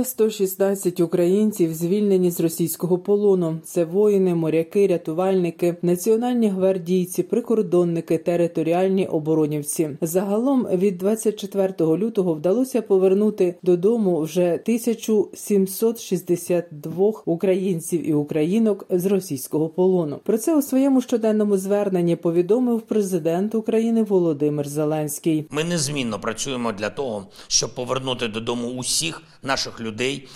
Ще 116 українців звільнені з російського полону. Це воїни, моряки, рятувальники, національні гвардійці, прикордонники, територіальні оборонівці. Загалом від 24 лютого вдалося повернути додому вже 1762 українців і українок з російського полону. Про це у своєму щоденному зверненні повідомив президент України Володимир Зеленський. Ми незмінно працюємо для того, щоб повернути додому усіх наших людей,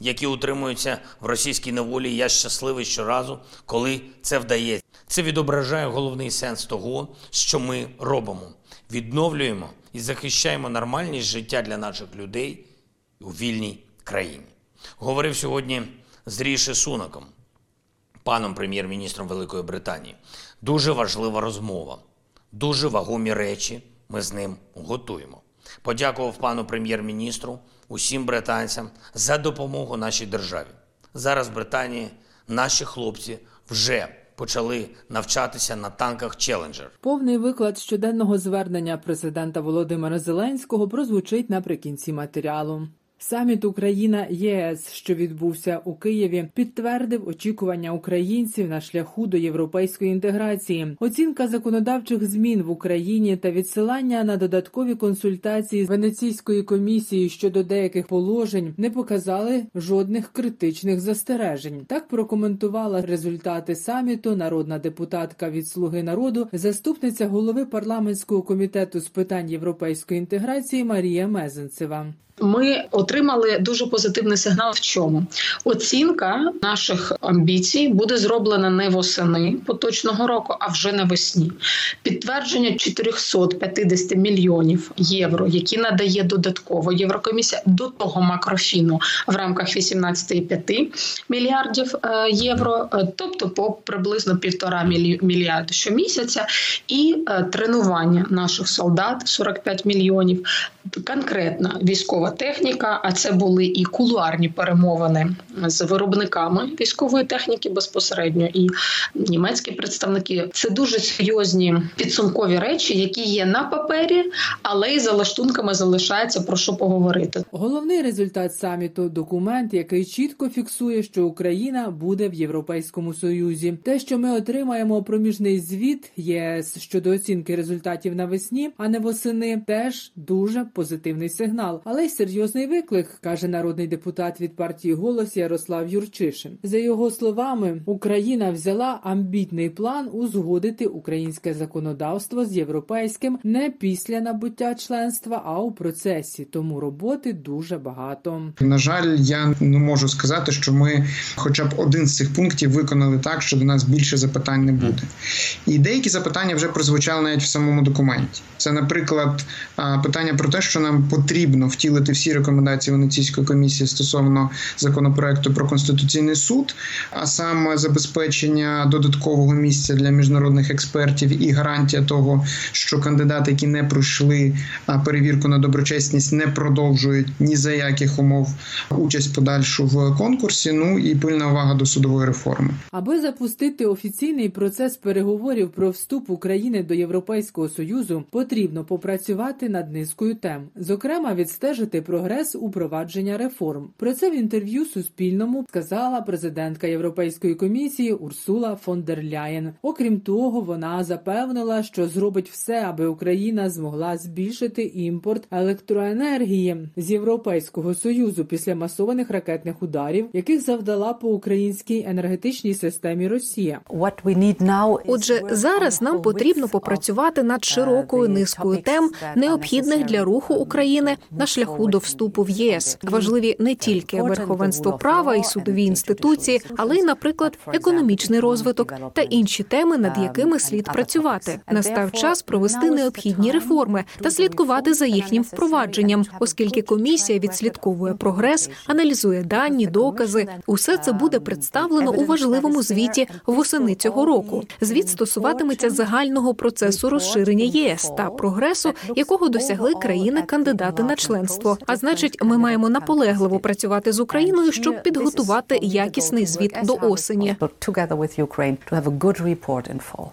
які утримуються в російській неволі. Я щасливий щоразу, коли це вдається. Це відображає головний сенс того, що ми робимо: відновлюємо і захищаємо нормальність життя для наших людей у вільній країні. Говорив сьогодні з Ріші Сунаком, паном прем'єр-міністром Великої Британії. Дуже важлива розмова, дуже вагомі речі. Ми з ним готуємо. Подякував пану прем'єр-міністру, усім британцям за допомогу нашій державі. Зараз в Британії наші хлопці вже почали навчатися на танках Челенджер. Повний виклад щоденного звернення президента Володимира Зеленського прозвучить наприкінці матеріалу. Саміт Україна ЄС, що відбувся у Києві, підтвердив очікування українців на шляху до європейської інтеграції. Оцінка законодавчих змін в Україні та відсилання на додаткові консультації з Венеційської комісії щодо деяких положень не показали жодних критичних застережень. Так прокоментувала результати саміту народна депутатка від Слуги народу, заступниця голови парламентського комітету з питань європейської інтеграції Марія Мезенцева. Ми отримали дуже позитивний сигнал. В чому оцінка наших амбіцій буде зроблена не восени поточного року, а вже навесні. Підтвердження 450 мільйонів євро, які надає додатково Єврокомісія до того макрофіну в рамках 18,5 мільярдів е, євро, е, тобто по приблизно півтора мільярда щомісяця, і е, тренування наших солдат 45 мільйонів. Конкретна військова техніка, а це були і кулуарні перемовини з виробниками військової техніки безпосередньо, і німецькі представники. Це дуже серйозні підсумкові речі, які є на папері, але й за лаштунками залишається про що поговорити. Головний результат саміту документ, який чітко фіксує, що Україна буде в Європейському Союзі. Те, що ми отримаємо проміжний звіт ЄС щодо оцінки результатів навесні, а не восени, теж дуже позитивний сигнал, але серйозний виклик, каже народний депутат від партії голос Ярослав Юрчишин. За його словами, Україна взяла амбітний план узгодити українське законодавство з європейським не після набуття членства, а у процесі. Тому роботи дуже багато. На жаль, я не можу сказати, що ми, хоча б один з цих пунктів, виконали так, що до нас більше запитань не буде. І деякі запитання вже прозвучали навіть в самому документі. Це, наприклад, питання про те, що нам потрібно втілити всі рекомендації Венеційської комісії стосовно законопроекту про конституційний суд, а саме забезпечення додаткового місця для міжнародних експертів і гарантія того, що кандидати, які не пройшли перевірку на доброчесність, не продовжують ні за яких умов участь подальшу в конкурсі. Ну і пильна увага до судової реформи, аби запустити офіційний процес переговорів про вступ України до Європейського союзу, потрібно попрацювати над низкою тем, зокрема відстежити прогрес у провадження реформ. Про це в інтерв'ю Суспільному сказала президентка Європейської комісії Урсула фон дер Ляєн. Окрім того, вона запевнила, що зробить все, аби Україна змогла збільшити імпорт електроенергії з Європейського союзу після масованих ракетних ударів, яких завдала по українській енергетичній системі Росія. Отже, зараз нам потрібно попрацювати над широкою низкою тем, необхідних для руху України на шляху до вступу в ЄС. Важливі не тільки верховенство права і судові інституції, але й, наприклад, економічний розвиток та інші теми, над якими слід працювати. Настав час провести необхідні реформи та слідкувати за їхнім впровадженням, оскільки комісія відслідковує прогрес, аналізує дані, докази. Усе це буде представлено у важливому звіті восени цього року. Звіт стосуватиметься загального процесу розширення ЄС та прогресу, якого досягли країни-кандидати на членство. А значить, ми маємо наполегливо працювати з Україною, щоб підготувати якісний звіт до осені.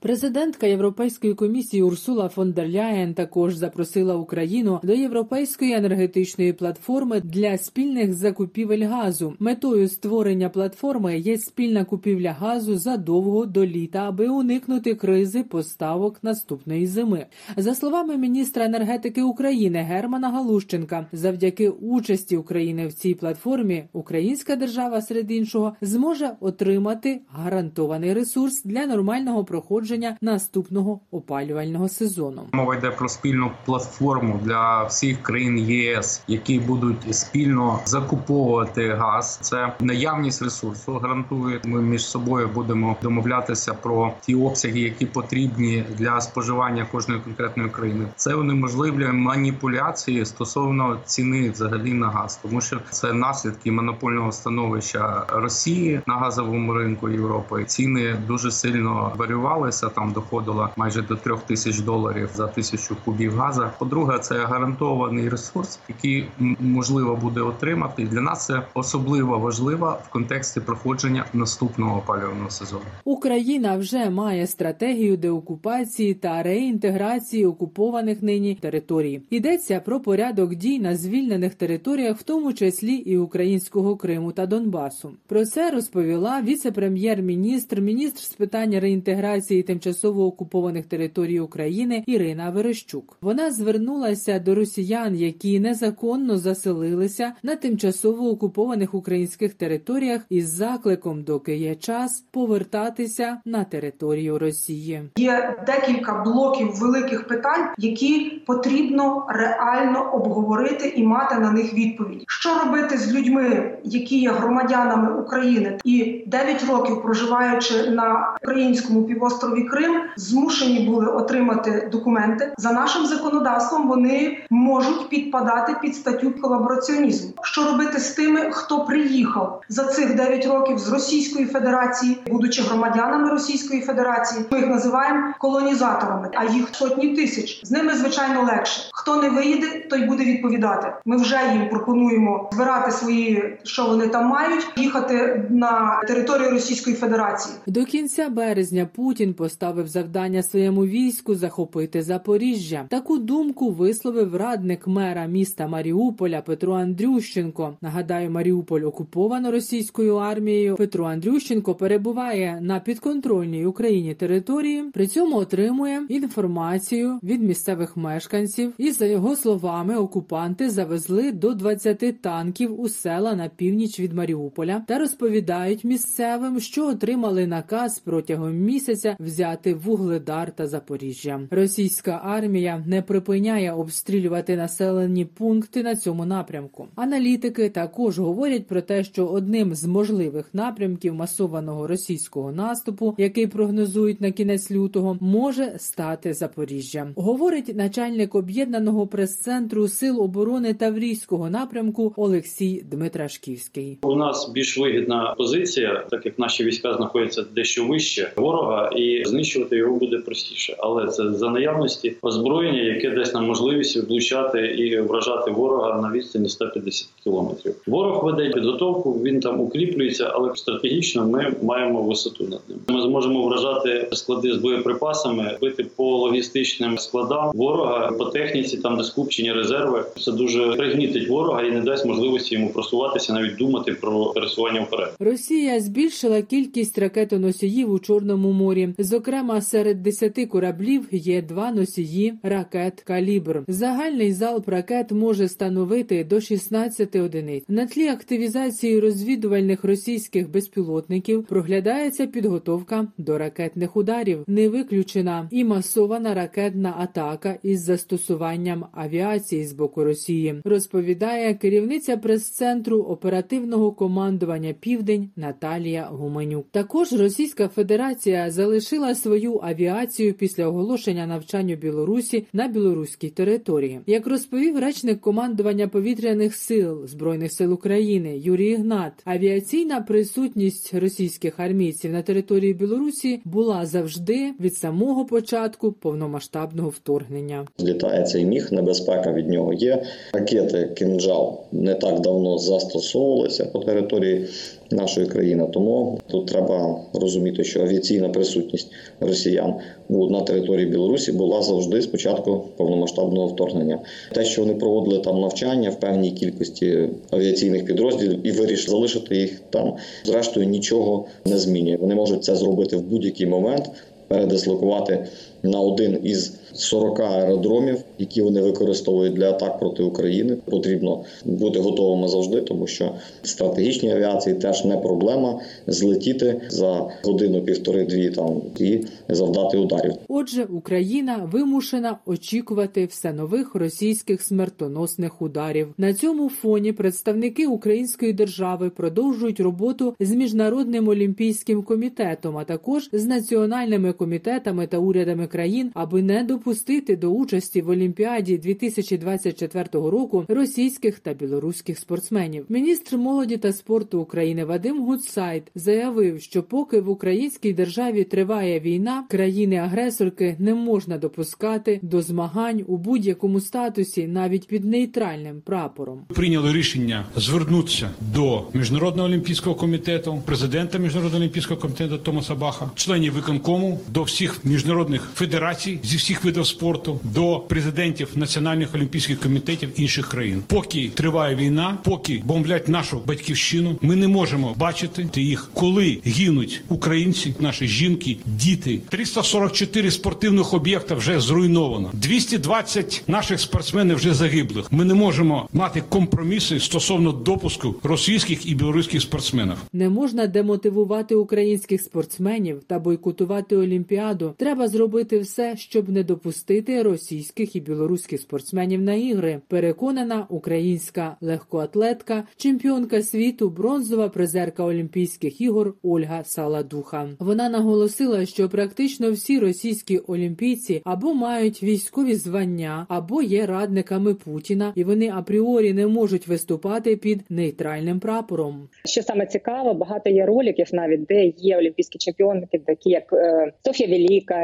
Президентка Європейської комісії Урсула фон дер Ляєн також запросила Україну до європейської енергетичної платформи для спільних закупівель газу. Метою створення платформи є спільна купівля газу задовго до літа, аби уникнути кризи поставок наступної зими. За словами міністра енергетики України Германа Галущенка, завдяки участі України в цій платформі українська держава серед іншого зможе отримати гарантований ресурс для нормального проходження наступного опалювального сезону. Мова йде про спільну платформу для всіх країн ЄС, які будуть спільно закуповувати газ. Це наявність ресурсу гарантує. Ми між собою будемо домовлятися про ті обсяги, які потрібні для споживання кожної конкретної країни. Це унеможливлює маніпуляції стосовно ціни взагалі на газ, тому що це наслідки монопольного становища Росії на газовому ринку Європи. Ціни дуже сильно варювалися. Там доходило майже до трьох тисяч доларів за тисячу кубів газа. По-друге, це гарантований ресурс, який можливо буде отримати. Для нас це особливо важливо в контексті проходження наступного опалювального сезону. Україна вже має стратегію деокупації та реінтеграції окупованих нині територій. Йдеться про порядок дій на звільнених територіях, в тому числі і українського Криму та Донбасу. Про це розповіла віце-прем'єр-міністр, міністр з питань реінтеграції тимчасово окупованих територій України Ірина Верещук. Вона звернулася до росіян, які незаконно заселилися на тимчасово окупованих українських територіях, із закликом, доки є час, повертатися на територію Росії. Є декілька блоків великих питань, які потрібно реально обговорити і мати на них відповідь. Що робити з людьми, які є громадянами України, і 9 років проживаючи на українському півострові Крим, змушені були отримати документи за нашим законодавством. Вони можуть підпадати під статтю колабораціонізму. Що робити з тими, хто приїхав за цих 9 років з Російської Федерації, будучи громадянами Російської Федерації, ми їх називаємо колонізаторами, а їх сотні тисяч. З ними звичайно легше. Хто не виїде, той буде відповідати. Ми вже їм пропонуємо збирати свої, що вони там мають, їхати на територію Російської Федерації. До кінця березня Путін поставив завдання своєму війську захопити Запоріжжя. Таку думку висловив радник мера міста Маріуполя Петро Андрющенко. Нагадаю, Маріуполь окуповано російською армією. Петро Андрющенко перебуває на підконтрольній Україні території, при цьому отримує інформацію від місцевих мешканців. І за його словами, окупанти завезли до 20 танків у села на північ від Маріуполя та розповідають місцевим, що отримали наказ протягом місяця взяти Вугледар та Запоріжжя. Російська армія не припиняє обстрілювати населені пункти на цьому напрямку. Аналітики також говорять про те, що одним з можливих напрямків масованого російського наступу, який прогнозують на кінець лютого, може стати Запоріжжя. Говорить начальник об'єднаного прес-центру сил оборони Таврійського напрямку Олексій Дмитрашківський. У нас більш вигідна позиція, так як наші війська знаходяться дещо вище ворога, і знищувати його буде простіше, але це за наявності озброєння, яке дасть нам можливість влучати і вражати ворога на відстані 150 кілометрів. Ворог веде підготовку, він там укріплюється, але стратегічно ми маємо висоту над ним. Ми зможемо вражати склади з боєприпасами, бити по логістичним складам ворога по техніці, там де скупчені резерви. Це дуже пригнітить ворога і не дасть можливості йому просуватися, навіть думати про пересування вперед. Росія збільшила кількість ракетоносіїв у Чорному морі. Зокрема, серед десяти кораблів є два носії ракет калібр. Загальний залп ракет може становити до 16 одиниць. На тлі активізації розвідувальних російських безпілотників проглядається підготовка до ракетних ударів. Не виключена і масована ракетна атака із застосуванням авіації з боку Росії, розповідає керівниця прес-центру оперативного командування Південь Наталія Гуменюк. Також Російська Федерація залишила свою авіацію після оголошення навчань у Білорусі на білоруській території. Як розповів речник командування повітряних сил збройних сил України Юрій Ігнат, авіаційна присутність російських армійців на території Білорусі була завжди від самого початку повномасштабного вторгнення. Злітає цей міг, небезпека від нього є. Ракети «Кинджал» не так давно застосовувалися по території нашої країни. Тому тут треба розуміти, що авіаційна присутність росіян на території Білорусі була завжди з початку повномасштабного вторгнення. Те, що вони проводили там навчання в певній кількості авіаційних підрозділів і вирішили залишити їх там, зрештою нічого не змінює. Вони можуть це зробити в будь-який момент, передислокувати на один із 40 аеродромів, які вони використовують для атак проти України. Потрібно бути готовими завжди, тому що стратегічній авіації теж не проблема злетіти за годину, півтори-дві там і завдати ударів. Отже, Україна вимушена очікувати все нових російських смертоносних ударів. На цьому фоні представники української держави продовжують роботу з міжнародним олімпійським комітетом, а також з національними комітетами та урядами країн, аби не допустити до участі в Олімпіаді 2024 року російських та білоруських спортсменів. Міністр молоді та спорту України Вадим Гудсайд заявив, що поки в українській державі триває війна, країни-агресорки не можна допускати до змагань у будь-якому статусі, навіть під нейтральним прапором. Прийняли рішення звернутися до міжнародного олімпійського комітету, президента міжнародного олімпійського комітету Томаса Баха, членів виконкому, до всіх міжнародних федерацій зі всіх видів спорту, до президентів національних олімпійських комітетів інших країн. Поки триває війна, поки бомблять нашу батьківщину, ми не можемо бачити їх, коли гинуть українці, наші жінки, діти. 344 спортивних об'єкта вже зруйновано. 220 наших спортсменів вже загиблих. Ми не можемо мати компроміси стосовно допуску російських і білоруських спортсменів. Не можна демотивувати українських спортсменів та бойкотувати олімпіаду. Треба зробити все, щоб не допустити російських і білоруських спортсменів на ігри. Переконана українська легкоатлетка, чемпіонка світу, бронзова призерка Олімпійських ігор Ольга Саладуха. Вона наголосила, що практично всі російські олімпійці або мають військові звання, або є радниками Путіна, і вони апріорі не можуть виступати під нейтральним прапором. Що саме цікаво, багато є роликів, навіть де є олімпійські чемпіонки, такі як е, Софія Велика,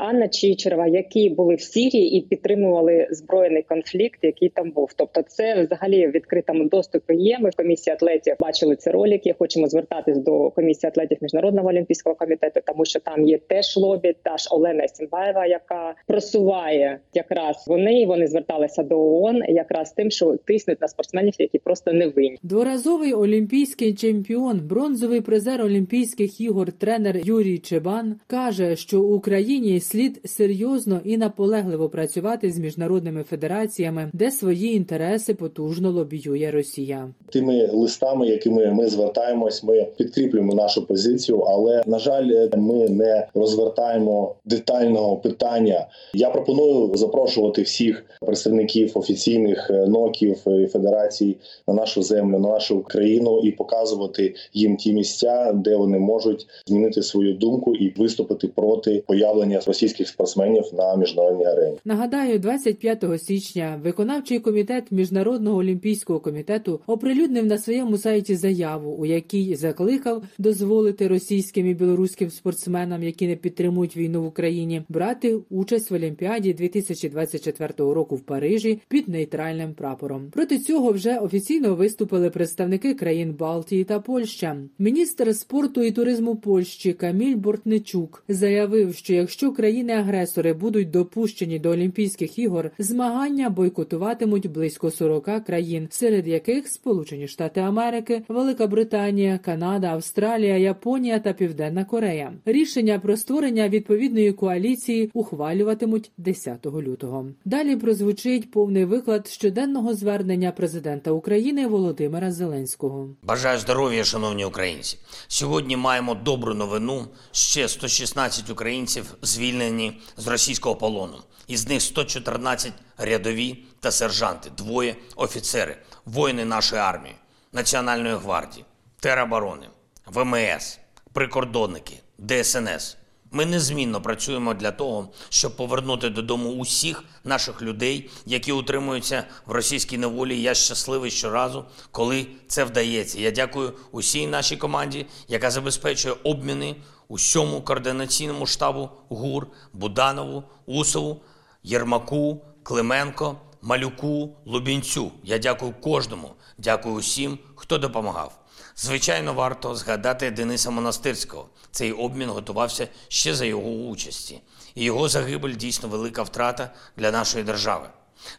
Анна Чичерова, які були в Сирії і підтримували збройний конфлікт, який там був. Тобто, це взагалі в відкритому доступі є. Ми в комісії атлетів бачили ці ролики. Хочемо звертатись до комісії атлетів міжнародного олімпійського комітету, тому що там є теж лобі, та ж Олена Сімбаєва, яка просуває якраз вони. Вони зверталися до ООН якраз тим, що тиснуть на спортсменів, які просто не винні. Дворазовий олімпійський чемпіон, бронзовий призер Олімпійських ігор, тренер Юрій Чебан каже, що Україні слід серйозно і наполегливо працювати з міжнародними федераціями, де свої інтереси потужно лобіює Росія. Тими листами, якими ми звертаємось, ми підкріплюємо нашу позицію, але на жаль, ми не розвертаємо детального питання. Я пропоную запрошувати всіх представників офіційних ноків і федерацій на нашу землю, на нашу країну і показувати їм ті місця, де вони можуть змінити свою думку і виступити проти появлення російських спортсменів на міжнародній арені. Нагадаю, 25 січня виконавчий комітет міжнародного олімпійського комітету оприлюднив на своєму сайті заяву, у якій закликав дозволити російським і білоруським спортсменам, які не підтримують війну в Україні, брати участь в Олімпіаді 2024 року в Парижі під нейтральним прапором. Проти цього вже офіційно виступили представники країн Балтії та Польща. Міністр спорту і туризму Польщі Каміль Бортничук заявив, що якщо країни-агресори будуть допущені до Олімпійських ігор, змагання бойкотуватимуть близько 40 країн, серед яких Сполучені Штати Америки, Велика Британія, Канада, Австралія, Японія та Південна Корея. Рішення про створення відповідної коаліції ухвалюватимуть 10 лютого. Далі прозвучить повний виклад щоденного звернення президента України Володимира Зеленського. Бажаю здоров'я, шановні українці. Сьогодні маємо добру новину. Ще 116 українців звільнені звільнені з російського полону. Із них 114 рядові та сержанти, двоє офіцери, воїни нашої армії, Національної гвардії, тероборони, ВМС, прикордонники, ДСНС. Ми незмінно працюємо для того, щоб повернути додому усіх наших людей, які утримуються в російській неволі. Я щасливий щоразу, коли це вдається. Я дякую усій нашій команді, яка забезпечує обміни усьому координаційному штабу ГУР, Буданову, Усову, Єрмаку, Клименко, Малюку, Лубінцю. Я дякую кожному, дякую усім, хто допомагав. Звичайно, варто згадати Дениса Монастирського. Цей обмін готувався ще за його участі, і його загибель дійсно велика втрата для нашої держави.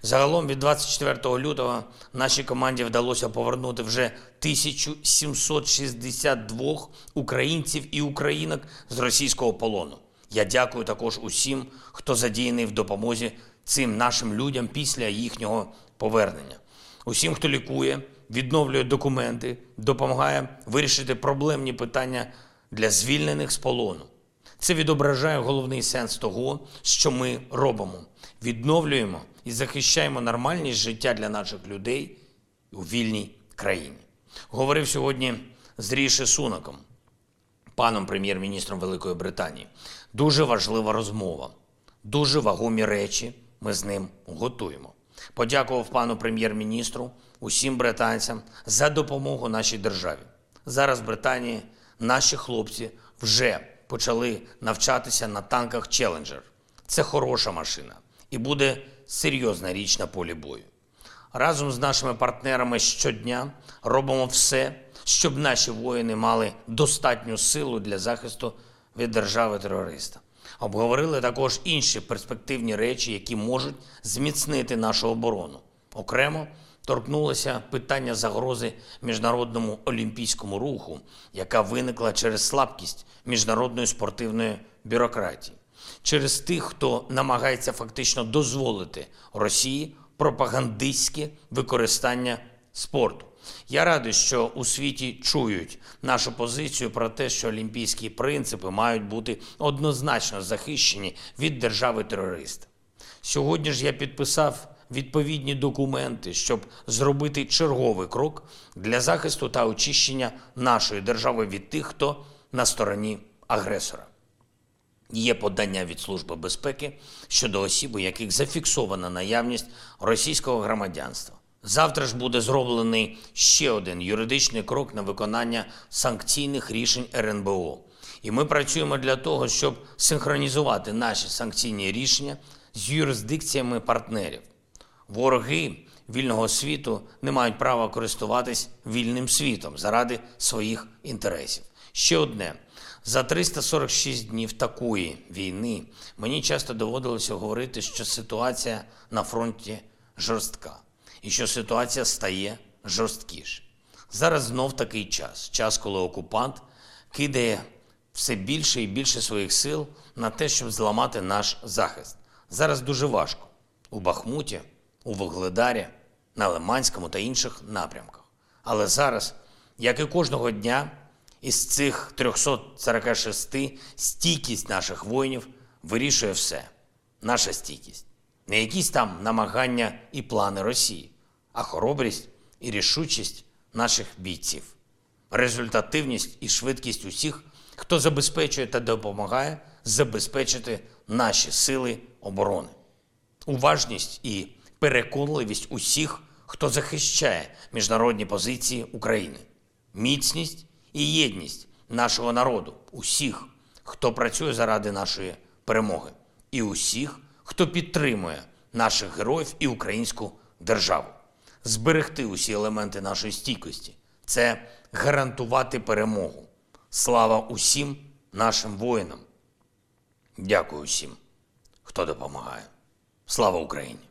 Загалом від 24 лютого нашій команді вдалося повернути вже 1762 українців і українок з російського полону. Я дякую також усім, хто задіяний в допомозі цим нашим людям після їхнього повернення, усім, хто лікує, відновлює документи, допомагає вирішити проблемні питання для звільнених з полону. Це відображає головний сенс того, що ми робимо: відновлюємо і захищаємо нормальність життя для наших людей у вільній країні. Говорив сьогодні з Ріші Сунаком, паном прем'єр-міністром Великої Британії. Дуже важлива розмова, дуже вагомі речі ми з ним готуємо. Подякував пану прем'єр-міністру, усім британцям за допомогу нашій державі. Зараз в Британії наші хлопці вже почали навчатися на танках Челенджер. Це хороша машина і буде серйозна річ на полі бою. Разом з нашими партнерами щодня робимо все, щоб наші воїни мали достатню силу для захисту від держави-терориста. Обговорили також інші перспективні речі, які можуть зміцнити нашу оборону. Окремо торкнулося питання загрози міжнародному олімпійському руху, яка виникла через слабкість міжнародної спортивної бюрократії, через тих, хто намагається фактично дозволити Росії пропагандистське використання спорту. Я радий, що у світі чують нашу позицію про те, що олімпійські принципи мають бути однозначно захищені від держави-терориста. Сьогодні ж я підписав відповідні документи, щоб зробити черговий крок для захисту та очищення нашої держави від тих, хто на стороні агресора. Є подання від Служби безпеки щодо осіб, у яких зафіксована наявність російського громадянства. Завтра ж буде зроблений ще один юридичний крок на виконання санкційних рішень РНБО. І ми працюємо для того, щоб синхронізувати наші санкційні рішення з юрисдикціями партнерів. Вороги вільного світу не мають права користуватись вільним світом заради своїх інтересів. Ще одне. За 346 днів такої війни мені часто доводилося говорити, що ситуація на фронті жорстка і що ситуація стає жорсткіше. Зараз знов такий час час, коли окупант кидає все більше і більше своїх сил на те, щоб зламати наш захист. Зараз дуже важко у Бахмуті, у Вогледарі, на Лиманському та інших напрямках. Але зараз, як і кожного дня, із цих 346 стійкість наших воїнів вирішує все. Наша стійкість. Не якісь там намагання і плани Росії, а хоробрість і рішучість наших бійців, результативність і швидкість усіх, хто забезпечує та допомагає забезпечити наші сили оборони, уважність і переконливість усіх, хто захищає міжнародні позиції України, міцність і єдність нашого народу, усіх, хто працює заради нашої перемоги, і усіх, хто підтримує наших героїв і українську державу, зберегти усі елементи нашої стійкості це гарантувати перемогу. Слава усім нашим воїнам. Дякую усім, хто допомагає. Слава Україні!